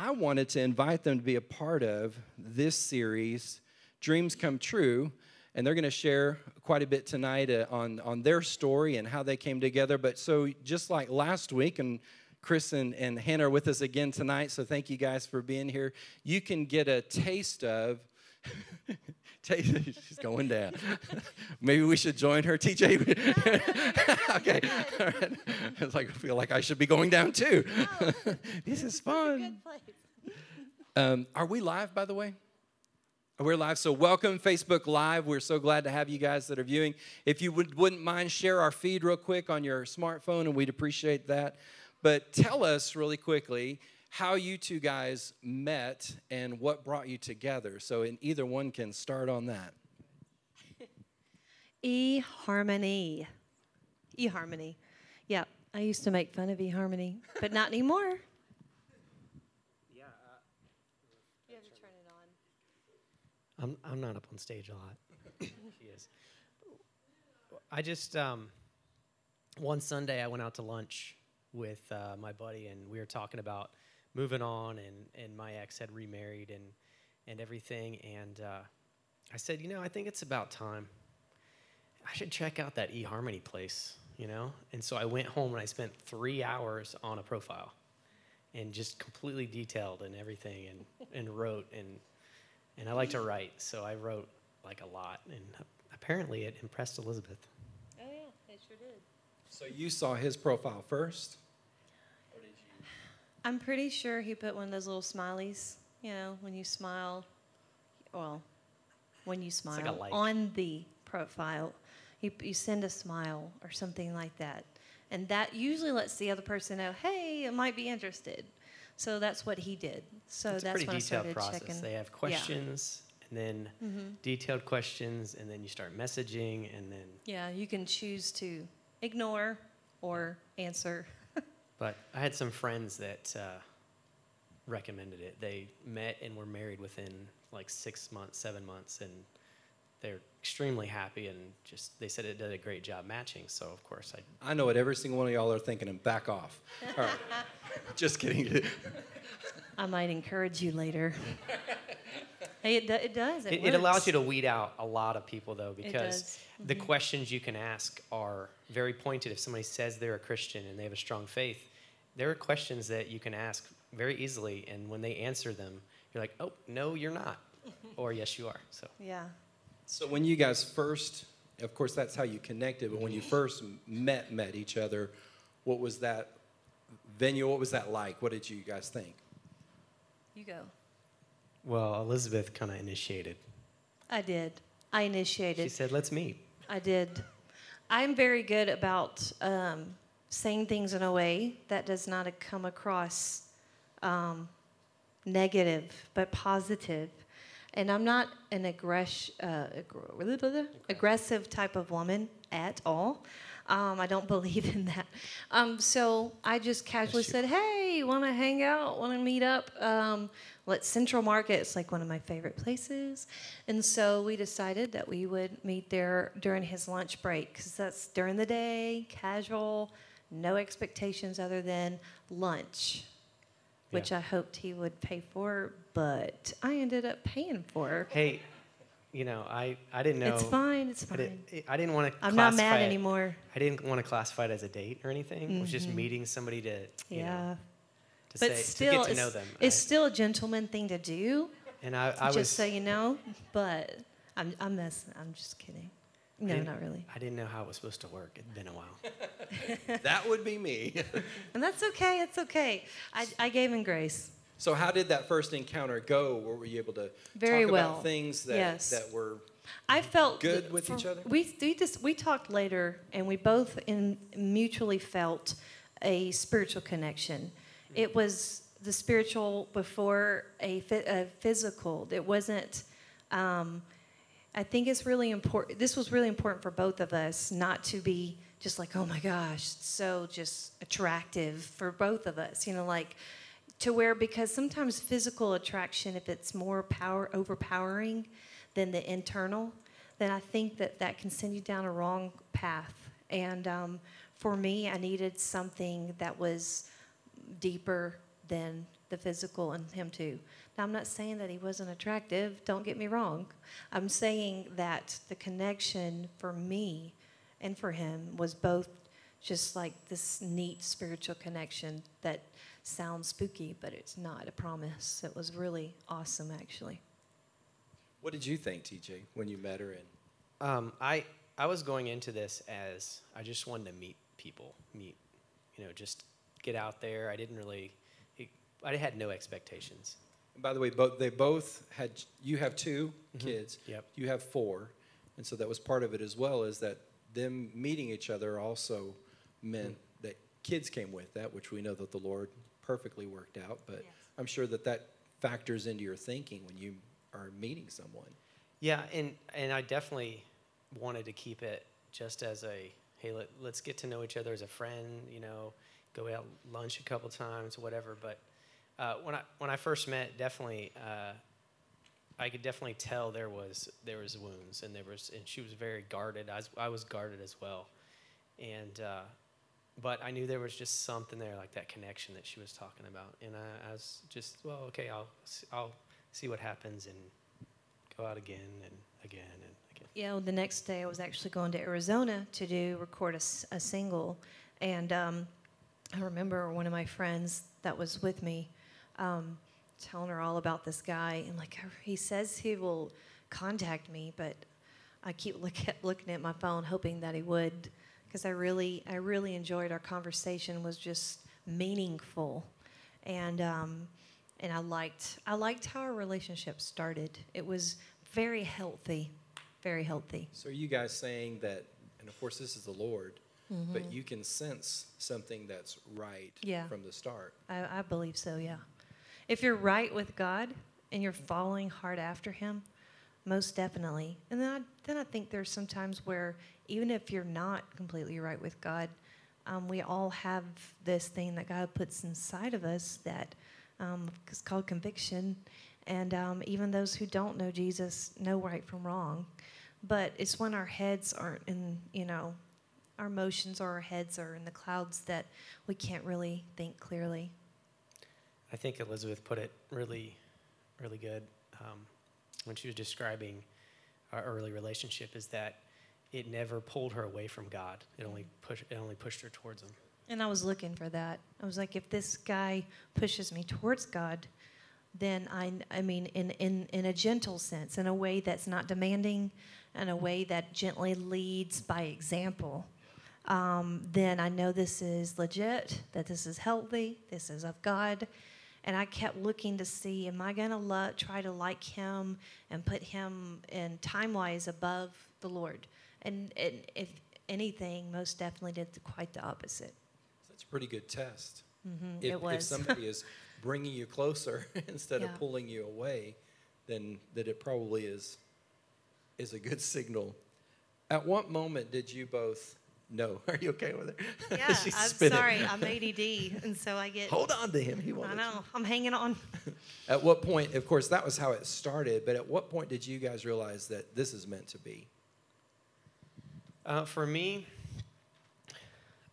I wanted to invite them to be a part of this series, Dreams Come True. And they're going to share quite a bit tonight uh, on, on their story and how they came together. But so, just like last week, and Chris and, and Hannah are with us again tonight, so thank you guys for being here. You can get a taste of. She's going down. Maybe we should join her, TJ. okay. All right. It's like I feel like I should be going down too. this is fun. Um, are we live, by the way? We're live, so welcome Facebook Live. We're so glad to have you guys that are viewing. If you would, wouldn't mind, share our feed real quick on your smartphone, and we'd appreciate that. But tell us really quickly how you two guys met and what brought you together. So, in either one can start on that. E Harmony. E Harmony. Yeah, I used to make fun of E Harmony, but not anymore. Yeah. Uh, you have to turn it on. I'm, I'm not up on stage a lot. she is. I just, um, one Sunday I went out to lunch with uh, my buddy and we were talking about moving on, and, and my ex had remarried and, and everything. And uh, I said, you know, I think it's about time. I should check out that eHarmony place, you know? And so I went home and I spent three hours on a profile and just completely detailed and everything and, and wrote. And, and I like to write, so I wrote like a lot. And apparently it impressed Elizabeth. Oh, yeah, it sure did. So you saw his profile first? I'm pretty sure he put one of those little smileys, you know, when you smile, well, when you smile like on the profile, you, you send a smile or something like that. And that usually lets the other person know, hey, I might be interested. So that's what he did. So it's that's a pretty when detailed I started process. checking. They have questions yeah. and then mm-hmm. detailed questions, and then you start messaging, and then. Yeah, you can choose to ignore or answer. But I had some friends that uh, recommended it. They met and were married within like six months, seven months, and they're extremely happy and just they said it did a great job matching. So of course I. I know what every single one of y'all are thinking and back off. All right, just kidding. I might encourage you later. hey, it, it does. It, it, it, allows you to weed out a lot of people though because mm-hmm. the questions you can ask are very pointed. If somebody says they're a Christian and they have a strong faith, there are questions that you can ask very easily, and when they answer them, you're like, oh, no, you're not. or yes, you are. So, yeah. So, when you guys first, of course, that's how you connected, but when you first met, met each other, what was that venue? What was that like? What did you guys think? You go. Well, Elizabeth kind of initiated. I did. I initiated. She said, let's meet. I did. I'm very good about um, saying things in a way that does not come across um, negative, but positive. And I'm not an aggress- uh, aggressive type of woman at all. Um, I don't believe in that. Um, so I just casually said, "Hey, want to hang out? Want to meet up? Um, let's Central Market. It's like one of my favorite places." And so we decided that we would meet there during his lunch break because that's during the day, casual no expectations other than lunch, which yeah. I hoped he would pay for, but I ended up paying for. Hey, you know, I, I didn't know. It's fine. It's fine. I, did, I didn't want to. I'm not mad it, anymore. I didn't want to classify it as a date or anything. Mm-hmm. It was just mm-hmm. meeting somebody to. yeah. Know, to but say, still, to get to know them. It's I, still a gentleman thing to do. And I, I just was, so you know, but I'm, I'm messing. I'm just kidding. No, not really. I didn't know how it was supposed to work. It'd been a while. that would be me. and that's okay. It's okay. I, I gave him grace. So, how did that first encounter go? Were you able to very talk well about things that yes. that were I felt good with each other? We we just we talked later, and we both in mutually felt a spiritual connection. It was the spiritual before a, a physical. It wasn't. Um, I think it's really important. This was really important for both of us not to be just like, oh my gosh, so just attractive for both of us. You know, like to where because sometimes physical attraction, if it's more power overpowering than the internal, then I think that that can send you down a wrong path. And um, for me, I needed something that was deeper than the physical and him too. Now, I'm not saying that he wasn't attractive, don't get me wrong. I'm saying that the connection for me and for him was both just like this neat spiritual connection that sounds spooky, but it's not, I promise. It was really awesome, actually. What did you think, TJ, when you met her? And Um, I I was going into this as I just wanted to meet people, meet, you know, just get out there. I didn't really, I had no expectations. And by the way, both they both had. You have 2 Mhm. kids. Yep. You have four, and so that was part of it as well. Is that them meeting each other also meant that kids came with that, which we know that the Lord perfectly worked out. But Yes. I'm sure that that factors into your thinking when you are meeting someone. Yeah, and and I definitely wanted to keep it just as a hey, let, let's get to know each other as a friend. You know, go out lunch a couple times, whatever. But uh, when I when I first met, definitely. Uh, I could definitely tell there was there was wounds and there was and she was very guarded. I was, I was guarded as well, and uh, but I knew there was just something there like that connection that she was talking about, and I, I was just well okay I'll I'll see what happens and go out again and again and again. Yeah, well, the next day I was actually going to Arizona to do record a, a single, and um, I remember one of my friends that was with me um, telling her all about this guy, and like he says he will contact me, but I keep look at, looking at my phone hoping that he would, because I really I really enjoyed our conversation. Was just meaningful, and um, and I liked I liked how our relationship started. It was very healthy, very healthy. So are you guys saying that? And of course, this is the Lord, but you can sense something that's right Yeah. from the start. I, I believe so, yeah. If you're right with God and you're following hard after Him, most definitely. And then I, then I think there's some times where even if you're not completely right with God, um, we all have this thing that God puts inside of us that um, is called conviction. And um, even those who don't know Jesus know right from wrong. But it's when our heads aren't in, you know, our emotions or our heads are in the clouds that we can't really think clearly. I think Elizabeth put it really, really good um, when she was describing our early relationship. Is that it never pulled her away from God. It only pushed it only pushed her towards Him. And I was looking for that. I was like, if this guy pushes me towards God, then I, I mean, in, in, in a gentle sense, in a way that's not demanding, in a way that gently leads by example, um, then I know this is legit, that this is healthy, this is of God. And I kept looking to see, am I going to lo- try to like him and put him in time wise above the Lord? And, and if anything, most definitely did quite the opposite. That's a pretty good test. hmm If, it was. if somebody is bringing you closer instead Yeah. of pulling you away, then that it probably is is a good signal. At what moment did you both know? Are you okay with it? yeah, She's I'm spinning. sorry. I'm ADD, and so I get. Hold on to him. He won't. I wanted. know. I'm hanging on. At what point? Of course, that was how it started. But at what point did you guys realize that this is meant to be? Uh, for me,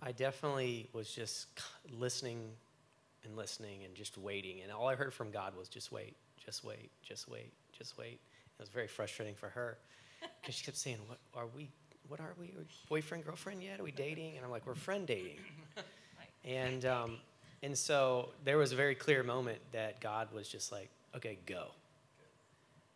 I definitely was just listening and listening and just waiting. And all I heard from God was just wait, just wait, just wait, just wait. It was very frustrating for her because she kept saying, "What are we? What are we? Are we boyfriend, girlfriend yet? Are we dating?" And I'm like, "We're friend dating." and um, and so there was a very clear moment that God was just like, "Okay, go."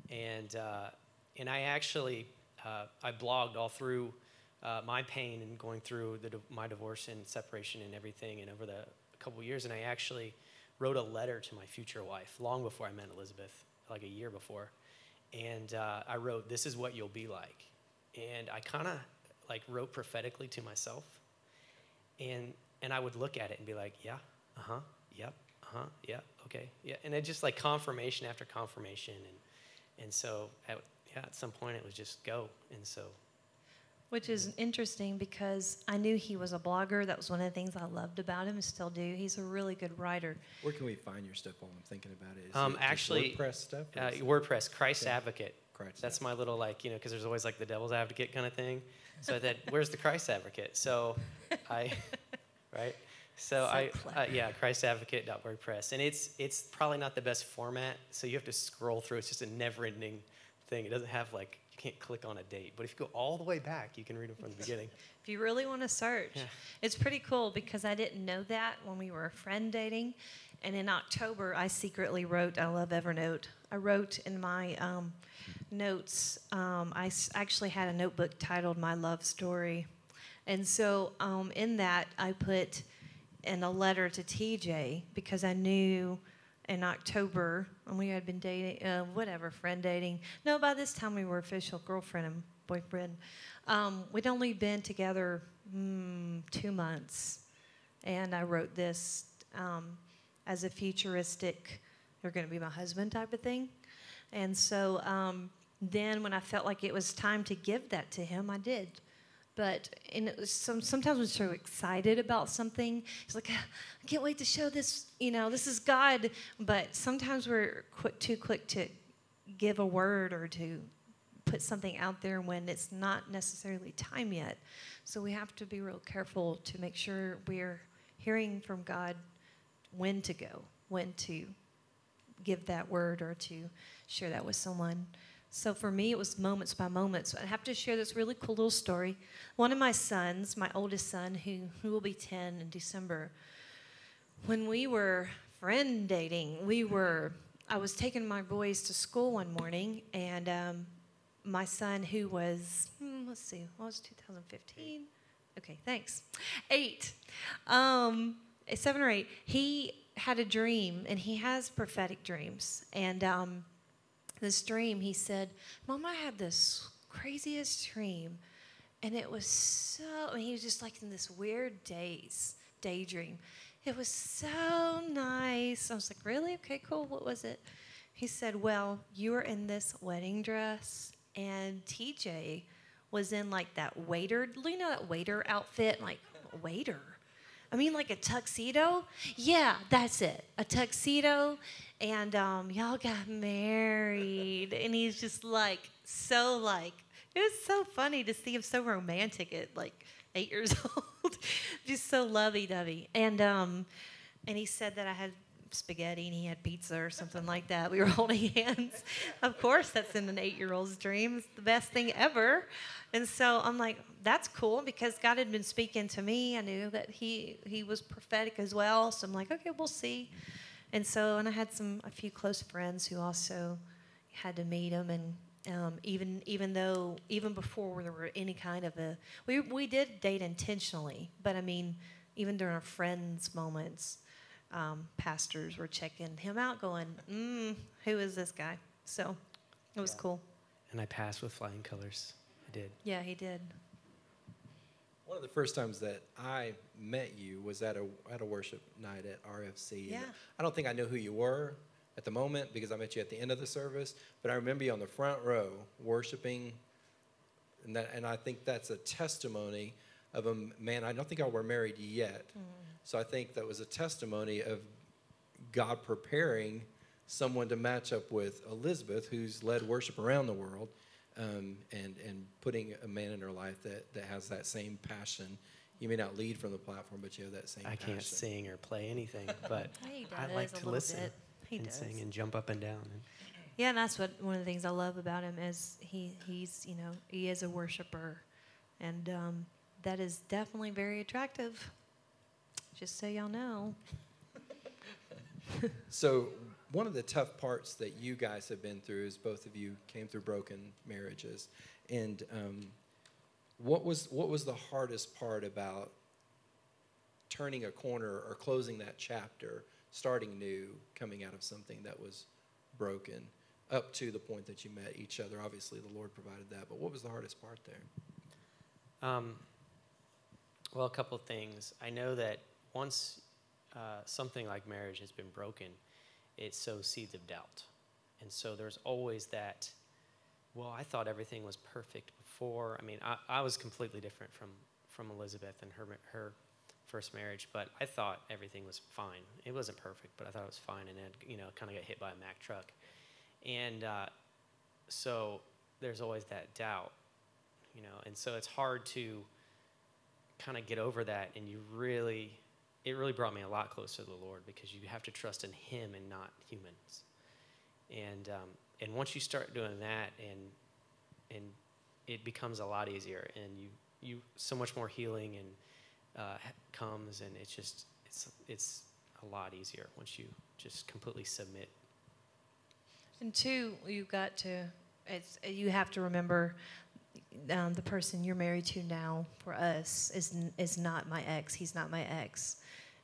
And uh, and I actually uh, I blogged all through uh, my pain and going through the, my divorce and separation and everything, and over the couple years, and I actually wrote a letter to my future wife long before I met Elizabeth, like a year before, and uh, I wrote, "This is what you'll be like," and I kind of like wrote prophetically to myself, and and I would look at it and be like, "Yeah, uh huh, yep, uh huh, yeah, okay, yeah," and it just like confirmation after confirmation, and and so at, yeah, at some point it was just go, and so Which is interesting because I knew he was a blogger. That was one of the things I loved about him, and still do. He's a really good writer. Where can we find your stuff while I'm thinking about it? Is Um, it actually, WordPress stuff. Uh, WordPress, Christ Yeah. Advocate. Christ That's my little like you know because there's always like the devil's advocate kind of thing. So I that where's the Christ Advocate? So I, right? So, so I, uh, yeah, ChristAdvocate.wordpress, and it's it's probably not the best format. So you have to scroll through. It's just a never-ending thing. It doesn't have like you can't click on a date. But if you go all the way back, you can read them from the beginning. if you really want to search, yeah. it's pretty cool because I didn't know that when we were friend dating, and in October I secretly wrote. I love Evernote. I wrote in my um, notes. Um, I actually had a notebook titled "My Love Story," and so um, in that I put in a letter to TJ because I knew in October, and we had been dating, uh, whatever, friend dating. No, by this time we were official girlfriend and boyfriend. Um, we'd only been together mm, two months, and I wrote this um, as a futuristic, you're going to be my husband type of thing. And so um, then when I felt like it was time to give that to him, I did. But and some, sometimes we're so excited about something. It's like, ah, I can't wait to show this, you know, this is God. But sometimes we're quick, too quick to give a word or to put something out there when it's not necessarily time yet. So we have to be real careful to make sure we're hearing from God when to go, when to give that word or to share that with someone. So for me, it was moments by moments. I have to share this really cool little story. One of my sons, my oldest son, who, who will be 10 in December, when we were friend dating, we were, I was taking my boys to school one morning, and um, my son, who was, hmm, let's see, what was 2015? Okay, thanks. Eight. Um, seven or eight. He had a dream, and he has prophetic dreams. And um, this dream, he said, Mom, I had this craziest dream. And it was so, mean, he was just like in this weird daze, daydream. It was so nice. I was like, Really? Okay, cool. What was it? He said, Well, you were in this wedding dress, and TJ was in like that waiter, you know, that waiter outfit, like, waiter. I mean, like a tuxedo? Yeah, that's it. A tuxedo and um, y'all got married and he's just like so like it was so funny to see him so romantic at like eight years old just so lovey-dovey and um, and he said that i had spaghetti and he had pizza or something like that. We were holding hands. Of course that's in an eight-year-old's dream. It's the best thing ever. And so i'm like that's cool because god had been speaking to me. I knew that he he was prophetic as well. So i'm like okay we'll see. And so, and I had some a few close friends who also had to meet him, and um, even even though even before there were any kind of a we we did date intentionally, but I mean even during our friends' moments, um, pastors were checking him out, going, mm, "Who is this guy?" So it was yeah. cool. And I passed with flying colors. I did. Yeah, he did. One of the first times that I met you was at a at a worship night at RFC. Yeah. I don't think I know who you were at the moment because I met you at the end of the service, but I remember you on the front row worshiping, and that and I think that's a testimony of a man. I don't think I were married yet, mm. so I think that was a testimony of God preparing someone to match up with Elizabeth, who's led worship around the world um, and and putting a man in her life that that has that same passion. You may not lead from the platform, but you have that same. I passion. can't sing or play anything, but I like to listen and does. sing and jump up and down. Yeah, and that's what one of the things I love about him is he he's you know he is a worshiper, and um, that is definitely very attractive. Just so y'all know. so one of the tough parts that you guys have been through is both of you came through broken marriages, and um, what was what was the hardest part about turning a corner or closing that chapter, starting new, coming out of something that was broken, up to the point that you met each other? Obviously, the Lord provided that, but what was the hardest part there? Um, well, a couple of things. I know that once uh, something like marriage has been broken it sows seeds of doubt. And so there's always that, well, I thought everything was perfect before. I mean, I, I was completely different from, from Elizabeth and her, her first marriage, but I thought everything was fine. It wasn't perfect, but I thought it was fine. And then, you know, kind of got hit by a Mack truck. And uh, so there's always that doubt, you know, and so it's hard to kind of get over that and you really it really brought me a lot closer to the Lord because you have to trust in Him and not humans. And um, and once you start doing that, and and it becomes a lot easier, and you you so much more healing and uh, comes, and it's just it's it's a lot easier once you just completely submit. And two, you've got to it's you have to remember um, the person you're married to now for us is is not my ex. He's not my ex,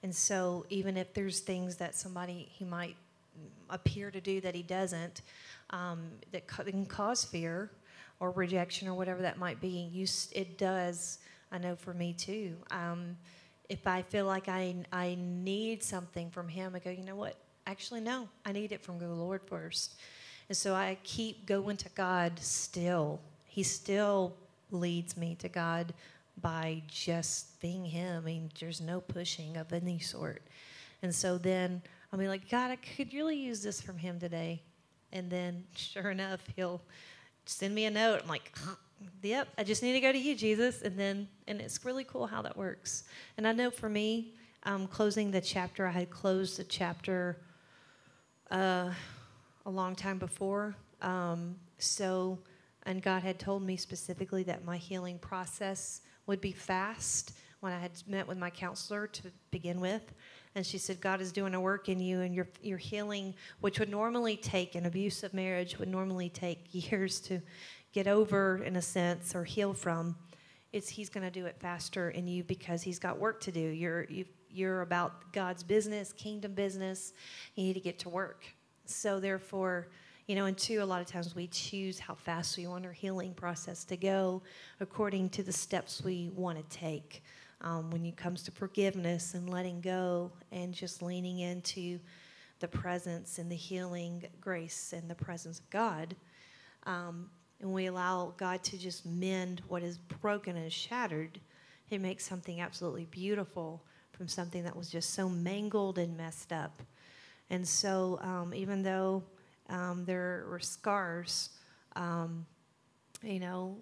and so even if there's things that somebody he might appear to do that he doesn't, um, that can cause fear or rejection or whatever that might be, you it does. I know for me too. Um, if I feel like I I need something from him, I go, you know what? Actually, no. I need it from the Lord first. And so I keep going to God still. He still leads me to God by just being Him. I mean, there's no pushing of any sort. And so then I'll be like, God, I could really use this from Him today. And then, sure enough, He'll send me a note. I'm like, yep, I just need to go to you, Jesus. And then, and it's really cool how that works. And I know for me, um, closing the chapter, I had closed the chapter. Uh, a long time before. Um, so, and God had told me specifically that my healing process would be fast when I had met with my counselor to begin with. And she said, God is doing a work in you, and your, your healing, which would normally take an abusive marriage, would normally take years to get over, in a sense, or heal from. It's, he's going to do it faster in you because he's got work to do. You're, you you're about God's business, kingdom business. You need to get to work. So therefore, you know, and two, a lot of times we choose how fast we want our healing process to go according to the steps we want to take. Um, when it comes to forgiveness and letting go and just leaning into the presence and the healing grace and the presence of God. Um, and we allow God to just mend what is broken and shattered, He makes something absolutely beautiful from something that was just so mangled and messed up. And so, um, even though um, there were scars, um, you know,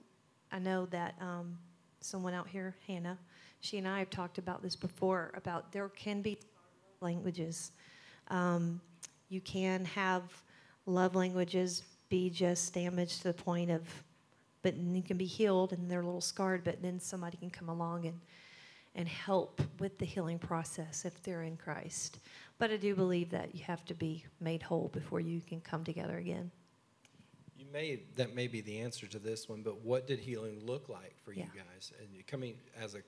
I know that um, someone out here, Hannah, she and I have talked about this before about there can be languages. Um, you can have love languages be just damaged to the point of, but you can be healed and they're a little scarred, but then somebody can come along and and help with the healing process if they're in Christ. But I do believe that you have to be made whole before you can come together again. You may that may be the answer to this one, but what did healing look like for yeah. you guys? And coming as a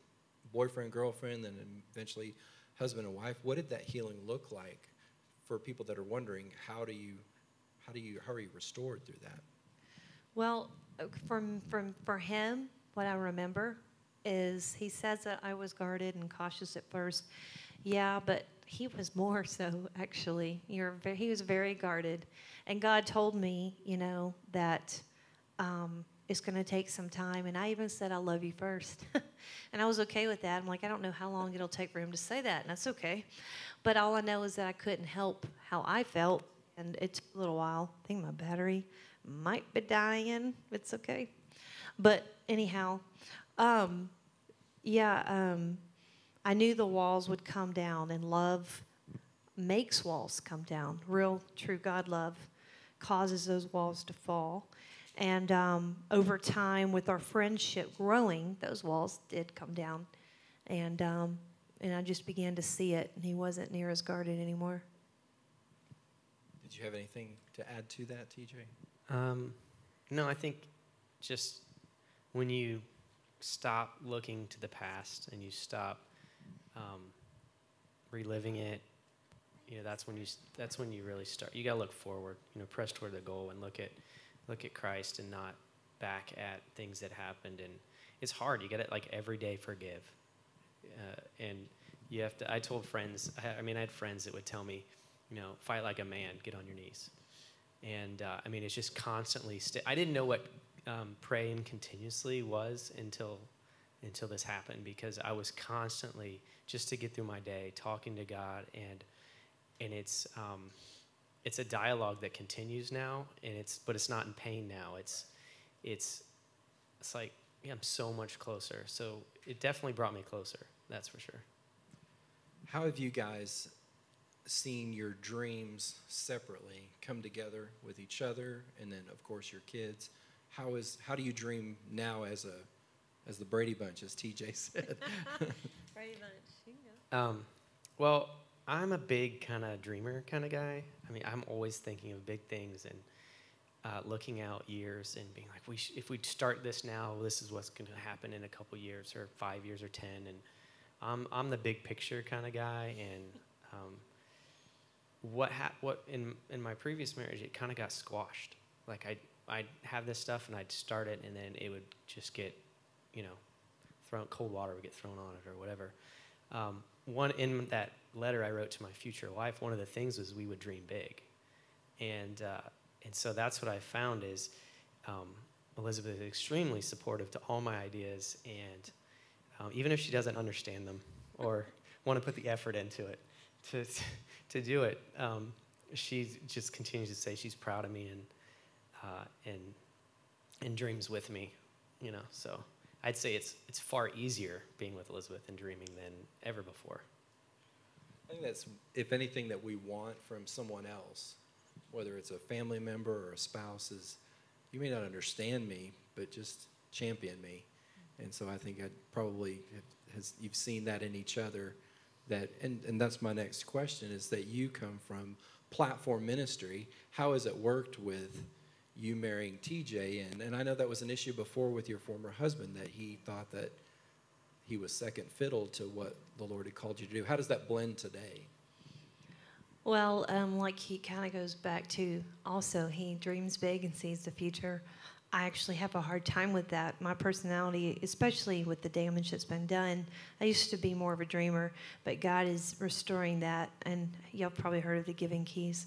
boyfriend, girlfriend, and eventually husband and wife, what did that healing look like for people that are wondering how do you how do you how are you restored through that? Well, uh, from from for him, what I remember is he says that I was guarded and cautious at first. Yeah, but he was more so actually. You're very, he was very guarded, and God told me, you know, that um, it's going to take some time. And I even said, "I love you first. and I was okay with that. I'm like, I don't know how long it'll take for him to say that, and that's okay. But all I know is that I couldn't help how I felt, and it took a little while. I think my battery might be dying. It's okay. But anyhow, um, yeah, um, I knew the walls would come down, and love makes walls come down. Real, true God love causes those walls to fall. And um, over time, with our friendship growing, those walls did come down. And, um, and I just began to see it, and he wasn't near as guarded anymore. Did you have anything to add to that, TJ? Um, no, I think just when you stop looking to the past and you stop um, reliving it, you know that's when you that's when you really start. You gotta look forward. You know, press toward the goal and look at look at Christ and not back at things that happened. And it's hard. You got to like every day forgive, uh, and you have to. I told friends. I, I mean, I had friends that would tell me, you know, fight like a man, get on your knees. And uh, I mean, it's just constantly. St- I didn't know what um, praying continuously was until until this happened because I was constantly just to get through my day talking to God and and it's um, it's a dialogue that continues now and it's but it's not in pain now. It's it's it's like yeah, I'm so much closer. So it definitely brought me closer that's for sure. How have you guys seen your dreams separately come together with each other, and then of course your kids? How is how do you dream now as a as the Brady Bunch, as TJ said? Brady Bunch. Um, well, I'm a big kind of dreamer kind of guy. I mean, I'm always thinking of big things and uh, looking out years and being like, we sh- if we start this now, this is what's going to happen in a couple years or five years or ten. And I'm I'm the big picture kind of guy. And um, what ha- what in in my previous marriage, it kind of got squashed. Like I I'd have this stuff and I'd start it, and then it would just get, you know, thrown cold water would get thrown on it or whatever. Um, one in that letter I wrote to my future wife, one of the things was we would dream big, and uh, and so that's what I found is um, Elizabeth is extremely supportive to all my ideas, and um, even if she doesn't understand them or want to put the effort into it to to do it, um, she just continues to say she's proud of me and uh, and and dreams with me, you know. So I'd say it's it's far easier being with Elizabeth and dreaming than ever before. I think that's, if anything, that we want from someone else, whether it's a family member or a spouse, is you may not understand me, but just champion me. And so I think I'd probably has you've seen that in each other. That and, and that's my next question is that you come from platform ministry. How has it worked with you marrying TJ? And and I know that was an issue before with your former husband that he thought that he was second fiddle to what the Lord had called you to do. How does that blend today? Well, um, like he kind of goes back to also, he dreams big and sees the future. I actually have a hard time with that. My personality, especially with the damage that's been done, I used to be more of a dreamer, but God is restoring that. And y'all probably heard of the giving keys.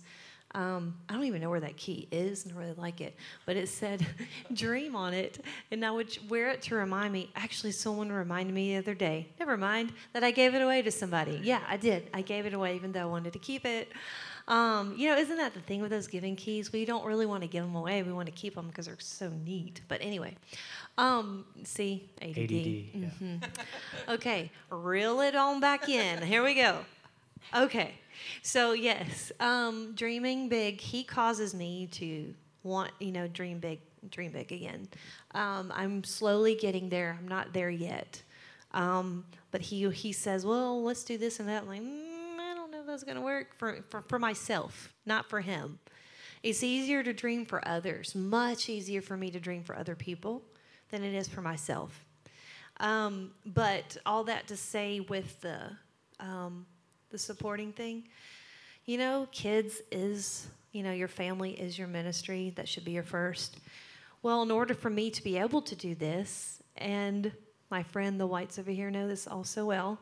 Um, I don't even know where that key is, and I really like it. But it said dream on it, and I would wear it to remind me. Actually, someone reminded me the other day, never mind, that I gave it away to somebody. Yeah, I did. I gave it away even though I wanted to keep it. Um, you know, isn't that the thing with those giving keys? We don't really want to give them away. We want to keep them because they're so neat. But anyway, um, see, ADD. ADD, yeah. hmm okay, reel it on back in. Here we go. Okay, so yes, um, dreaming big. He causes me to want, you know, dream big, dream big again. Um, I'm slowly getting there. I'm not there yet. Um, but he he says, well, let's do this and that. I'm like, mm, I don't know if that's gonna work for, for for myself, not for him. It's easier to dream for others. Much easier for me to dream for other people than it is for myself. Um, but all that to say with the um, the supporting thing, you know, kids is you know your family is your ministry. That should be your first. Well, in order for me to be able to do this, and my friend the Whites over here know this also well.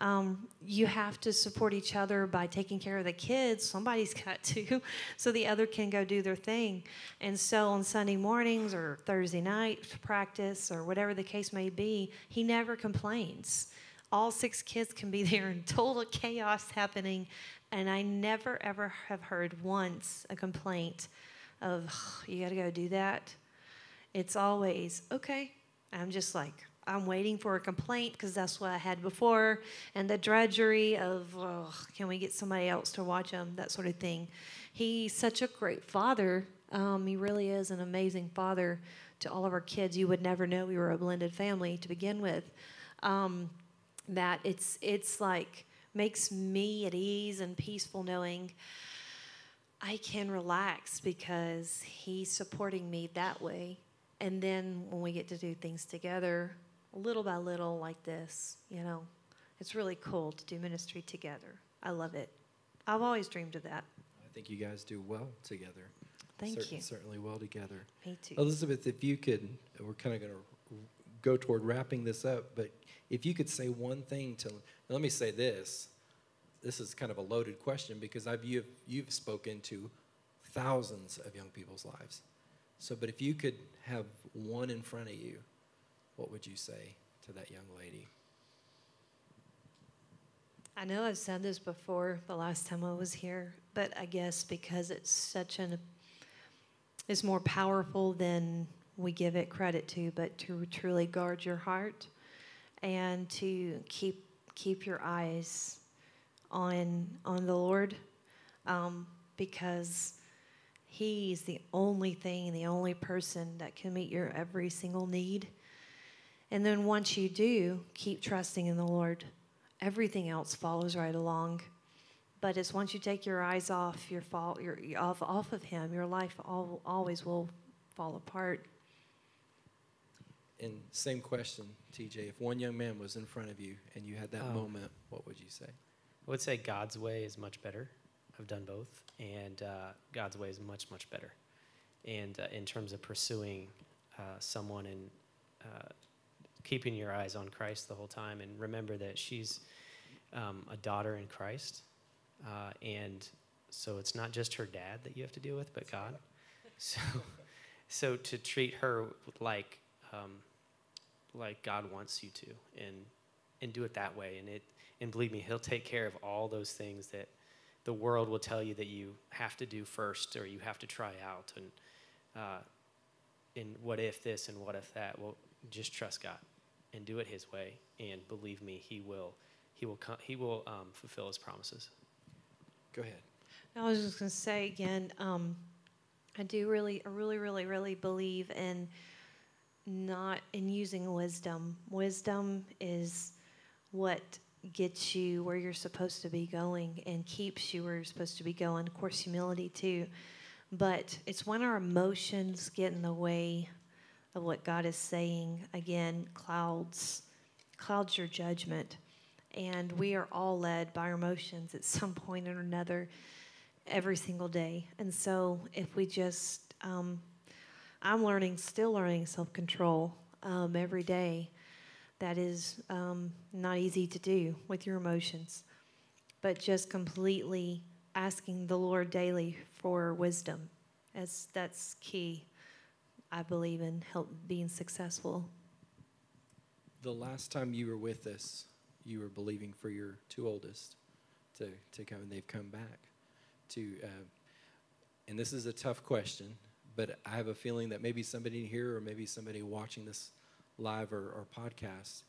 Um, you have to support each other by taking care of the kids. Somebody's got to, so the other can go do their thing. And so on Sunday mornings or Thursday night practice or whatever the case may be, he never complains. All six kids can be there in total chaos happening, and I never ever have heard once a complaint of, you got to go do that. It's always, okay. I'm just like, I'm waiting for a complaint because that's what I had before, and the drudgery of, oh, can we get somebody else to watch them, that sort of thing. He's such a great father. Um, he really is an amazing father to all of our kids. You would never know we were a blended family to begin with. Um, that it's it's like makes me at ease and peaceful knowing I can relax because he's supporting me that way. And then when we get to do things together, little by little, like this, you know, it's really cool to do ministry together. I love it. I've always dreamed of that. I think you guys do well together. Thank Cer- you. Certainly well together. Me too. Elizabeth, if you could, we're kind of going to go toward wrapping this up, but if you could say one thing to, let me say this. This is kind of a loaded question because I've, you've, you've spoken to thousands of young people's lives. So, but if you could have one in front of you, what would you say to that young lady? I know I've said this before the last time I was here, but I guess because it's such an it's more powerful than we give it credit to, but to truly guard your heart and to keep keep your eyes on on the Lord, um, because He's the only thing, the only person that can meet your every single need. And then once you do, keep trusting in the Lord. Everything else follows right along. But it's once you take your eyes off your fall, your, off, off of Him, your life all, always will fall apart. And same question, TJ. If one young man was in front of you and you had that Oh. moment, what would you say? I would say God's way is much better. I've done both, and uh, God's way is much, much better. And uh, in terms of pursuing uh, someone and uh, keeping your eyes on Christ the whole time, and remember that she's um, a daughter in Christ, uh, and so it's not just her dad that you have to deal with, but God. So, so to treat her like um, like God wants you to, and and do it that way, and it and believe me, He'll take care of all those things that the world will tell you that you have to do first or you have to try out, and uh, and what if this and what if that. Well, just trust God and do it His way, and believe me, He will He will come, He will um, fulfill His promises. Go ahead. I was just going to say again, um, I do really, I really, really, really believe in not in using wisdom. Wisdom is what gets you where you're supposed to be going and keeps you where you're supposed to be going. Of course, humility too, but it's when our emotions get in the way of what God is saying. Again, clouds, clouds your judgment, and we are all led by our emotions at some point or another every single day. And so if we just, um, I'm learning, still learning self control um, every day. That is um, not easy to do with your emotions, but just completely asking the Lord daily for wisdom. As that's key, I believe, in help being successful. The last time you were with us, you were believing for your two oldest to, to come, and they've come back. To, uh, and this is a tough question, but I have a feeling that maybe somebody here or maybe somebody watching this live or, or podcast,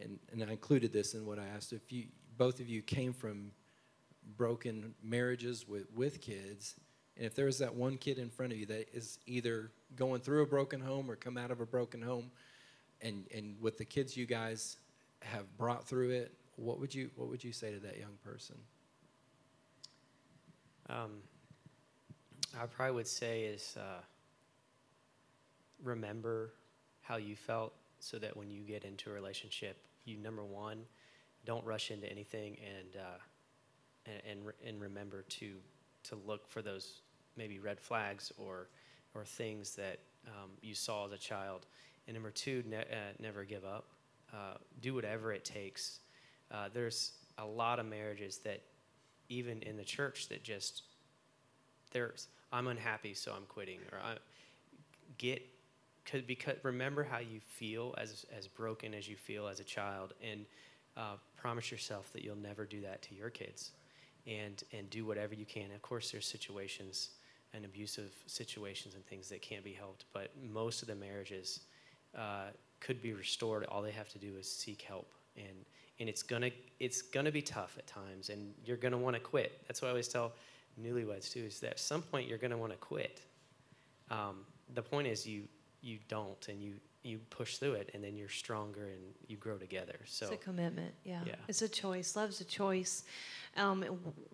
and, and I included this in what I asked. If you both of you came from broken marriages with, with kids, and if there is that one kid in front of you that is either going through a broken home or come out of a broken home, and and with the kids you guys have brought through it, what would you what would you say to that young person? Um, I probably would say is uh, remember how you felt so that when you get into a relationship, you number one, don't rush into anything and uh, and and, re- and remember to to look for those maybe red flags or or things that um, you saw as a child. And number two, ne- uh, never give up. Uh, do whatever it takes. Uh, there's a lot of marriages that even in the church that just there's I'm unhappy so I'm quitting or I get cause, because remember how you feel as as broken as you feel as a child and uh, promise yourself that you'll never do that to your kids and and do whatever you can. Of course there's situations and abusive situations and things that can't be helped but most of the marriages uh, could be restored. All they have to do is seek help and and it's gonna it's gonna be tough at times and you're gonna want to quit. That's what i always tell newlyweds too is that at some point you're gonna want to quit um, the point is you you don't and you you push through it and then you're stronger and you grow together so It's a commitment, yeah. Yeah. It's a choice. Love's a choice. Um,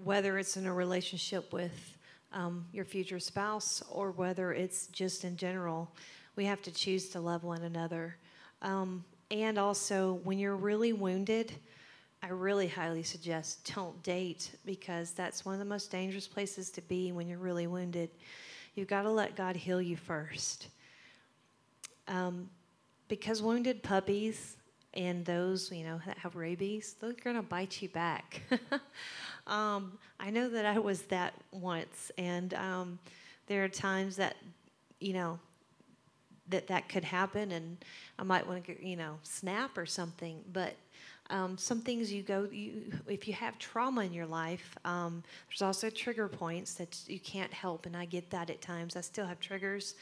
whether it's in a relationship with um, your future spouse or whether it's just in general, we have to choose to love one another. Um, and also, when you're really wounded, I really highly suggest don't date because that's one of the most dangerous places to be when you're really wounded. You've got to let God heal you first. Um, because wounded puppies and those you know that have rabies they're going to bite you back um, i know that i was that once and um, there are times that you know that that could happen and i might want to you know snap or something but um, some things you go you if you have trauma in your life um, there's also trigger points that you can't help and i get that at times i still have triggers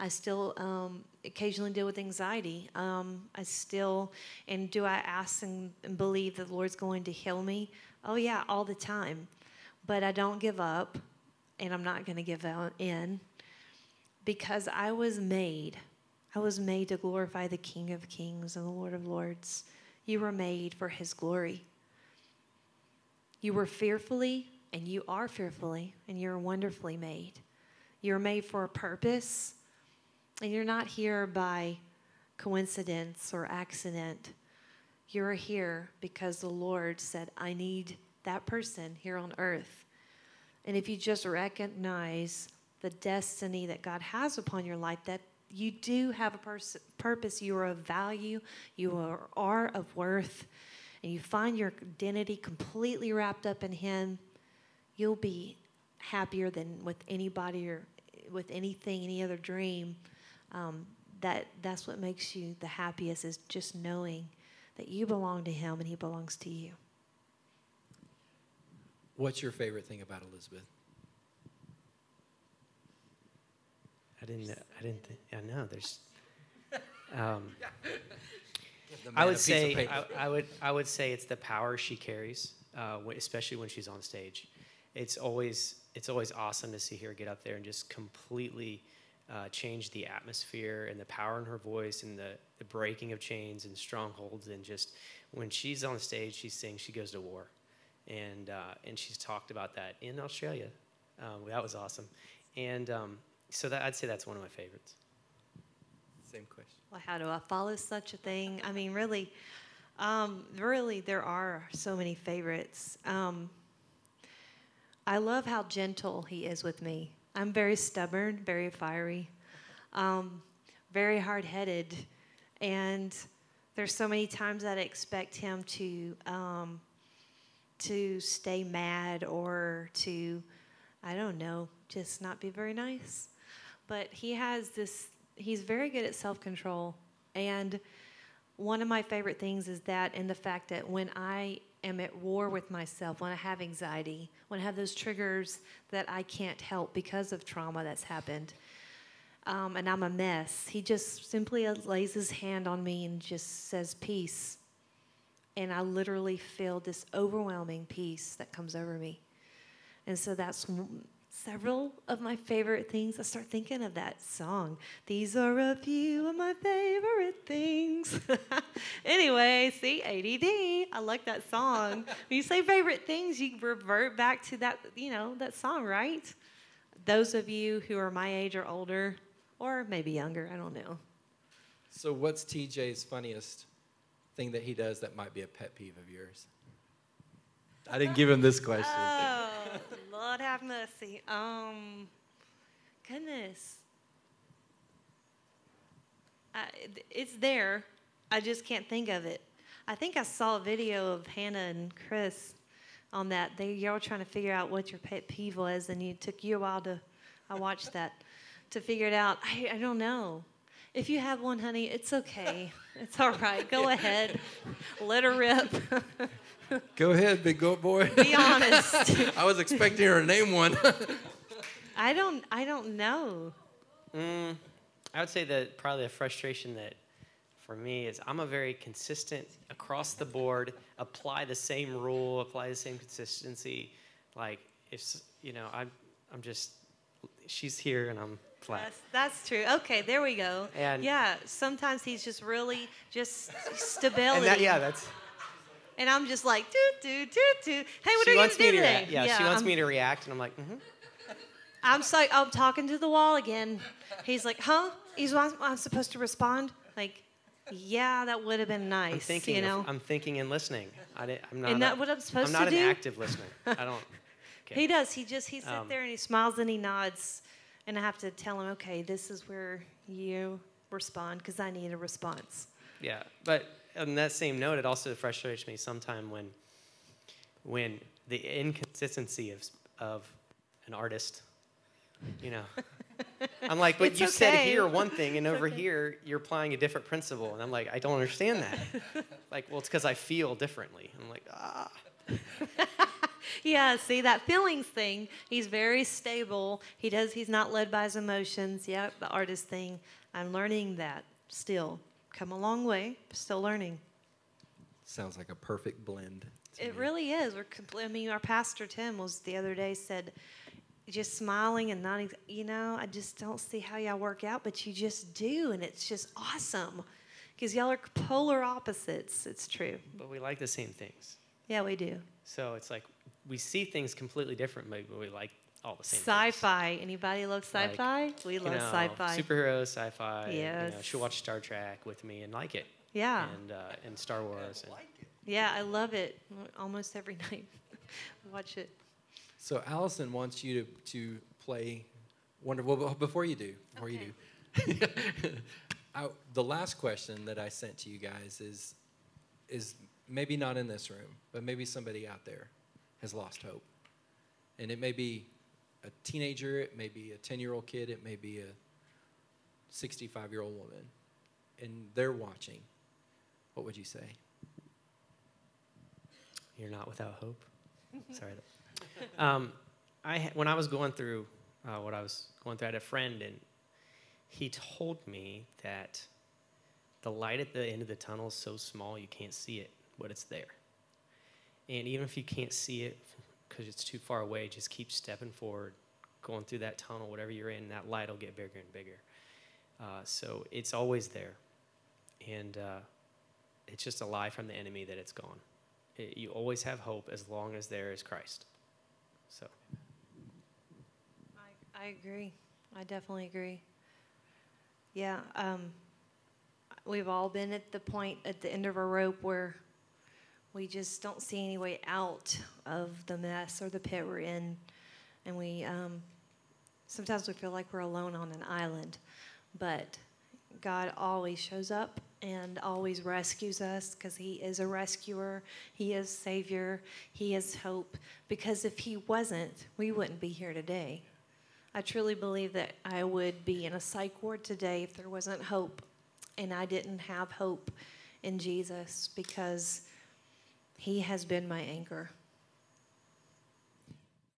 I still um, occasionally deal with anxiety. Um, I still, and do I ask and, and believe that the Lord's going to heal me? Oh, yeah, all the time. But I don't give up, and I'm not going to give in because I was made. I was made to glorify the King of Kings and the Lord of Lords. You were made for His glory. You were fearfully, and you are fearfully, and you're wonderfully made. You're made for a purpose, and you're not here by coincidence or accident. You're here because the Lord said, I need that person here on earth. And if you just recognize the destiny that God has upon your life, that you do have a pers- purpose, you are of value, you are, are of worth, and you find your identity completely wrapped up in Him, you'll be happier than with anybody or with anything, any other dream. Um, that that's what makes you the happiest is just knowing that you belong to Him and He belongs to you. What's your favorite thing about Elizabeth? I didn't. I didn't. Think, I know. There's. Um, I would say. I, I, would. I would say it's the power she carries, uh, especially when she's on stage. It's always. It's always awesome to see her get up there and just completely uh, change the atmosphere and the power in her voice and the, the breaking of chains and strongholds and just when she's on stage, she sings. She goes to war, and uh, and she's talked about that in Australia. Um, that was awesome, and um, so that, I'd say that's one of my favorites. Same question. Well, how do I follow such a thing? I mean, really, um, really, there are so many favorites. Um, I love how gentle he is with me. I'm very stubborn, very fiery, um, very hard headed, and there's so many times that I expect him to um, to stay mad or to, I don't know, just not be very nice but he has this, he's very good at self control. And one of my favorite things is that, and the fact that when I am at war with myself, when I have anxiety, when I have those triggers that I can't help because of trauma that's happened, um, and I'm a mess, he just simply lays his hand on me and just says, Peace. And I literally feel this overwhelming peace that comes over me. And so that's several of my favorite things. I start thinking of that song. These are a few of my favorite things. anyway, see, ADD. I like that song. when you say favorite things, you revert back to that, you know, that song, right? Those of you who are my age or older, or maybe younger, I don't know. So, what's TJ's funniest thing that he does that might be a pet peeve of yours? I didn't give him this question. Oh, Lord have mercy. Um, goodness. I, it's there. I just can't think of it. I think I saw a video of Hannah and Chris on that. They y'all were trying to figure out what your pet peeve was, and it took you a while to. I watched that to figure it out. I, I don't know. If you have one, honey, it's okay. It's all right. Go ahead. Let her rip. Go ahead, big goat boy. Be honest. I was expecting her to name one. I don't. I don't know. Mm, I would say that probably the frustration that for me is I'm a very consistent across the board, apply the same rule, apply the same consistency. Like if you know, I'm I'm just she's here and I'm flat. That's, that's true. Okay, there we go. And yeah, sometimes he's just really just stability. That, yeah, that's and I'm just like, doo, doo, doo, doo. Hey, what she are you going to do today? yeah, yeah, she wants I'm, me to react, and I'm like, mm-hmm. I'm so I'm talking to the wall again. He's like, huh? He's I'm supposed to respond? Like, yeah, that would have been nice. I'm thinking, you know. I'm thinking and listening. I am not. Isn't that what I'm supposed I'm to do? I'm not an active listener. I don't. Okay. He does. He just he sits um, there and he smiles and he nods, and I have to tell him, okay, this is where you respond because I need a response. Yeah, but on that same note, it also frustrates me sometimes when, when the inconsistency of, of an artist, you know. I'm like, but it's you okay. said here one thing, and over okay. here you're applying a different principle, and I'm like, I don't understand that. like, well, it's because I feel differently. I'm like, ah. yeah, see that feelings thing. He's very stable. He does. He's not led by his emotions. Yeah, the artist thing. I'm learning that still. Come a long way. Still learning. Sounds like a perfect blend. It me. really is. We're. Compl- I mean, our pastor Tim was the other day said, just smiling and not. You know, I just don't see how y'all work out, but you just do, and it's just awesome. Because y'all are polar opposites. It's true. But we like the same things. Yeah, we do. So it's like we see things completely differently, but we like all the same. Sci-fi. Things. Anybody love sci-fi? Like, we love know, sci-fi. Superheroes, sci-fi. Yes. You know, she'll watch Star Trek with me and like it. Yeah. And uh, and Star Wars. And, yeah, I love it. Almost every night, watch it. So Allison wants you to to play Wonder. Well, before you do, before okay. you do, I, the last question that I sent to you guys is is maybe not in this room, but maybe somebody out there has lost hope. And it may be a teenager, it may be a 10 year old kid, it may be a 65 year old woman, and they're watching. What would you say? You're not without hope. Sorry. Um, I when I was going through uh, what I was going through, I had a friend, and he told me that the light at the end of the tunnel is so small you can't see it but it's there. And even if you can't see it because it's too far away, just keep stepping forward, going through that tunnel, whatever you're in, that light will get bigger and bigger. Uh, so it's always there. And uh, it's just a lie from the enemy that it's gone. It, you always have hope as long as there is Christ. So. I, I agree. I definitely agree. Yeah. Um, we've all been at the point at the end of a rope where we just don't see any way out of the mess or the pit we're in. And we um, sometimes we feel like we're alone on an island, but God always shows up and always rescues us because He is a rescuer, He is Savior, He is hope. Because if He wasn't, we wouldn't be here today. I truly believe that I would be in a psych ward today if there wasn't hope and I didn't have hope in Jesus because he has been my anchor.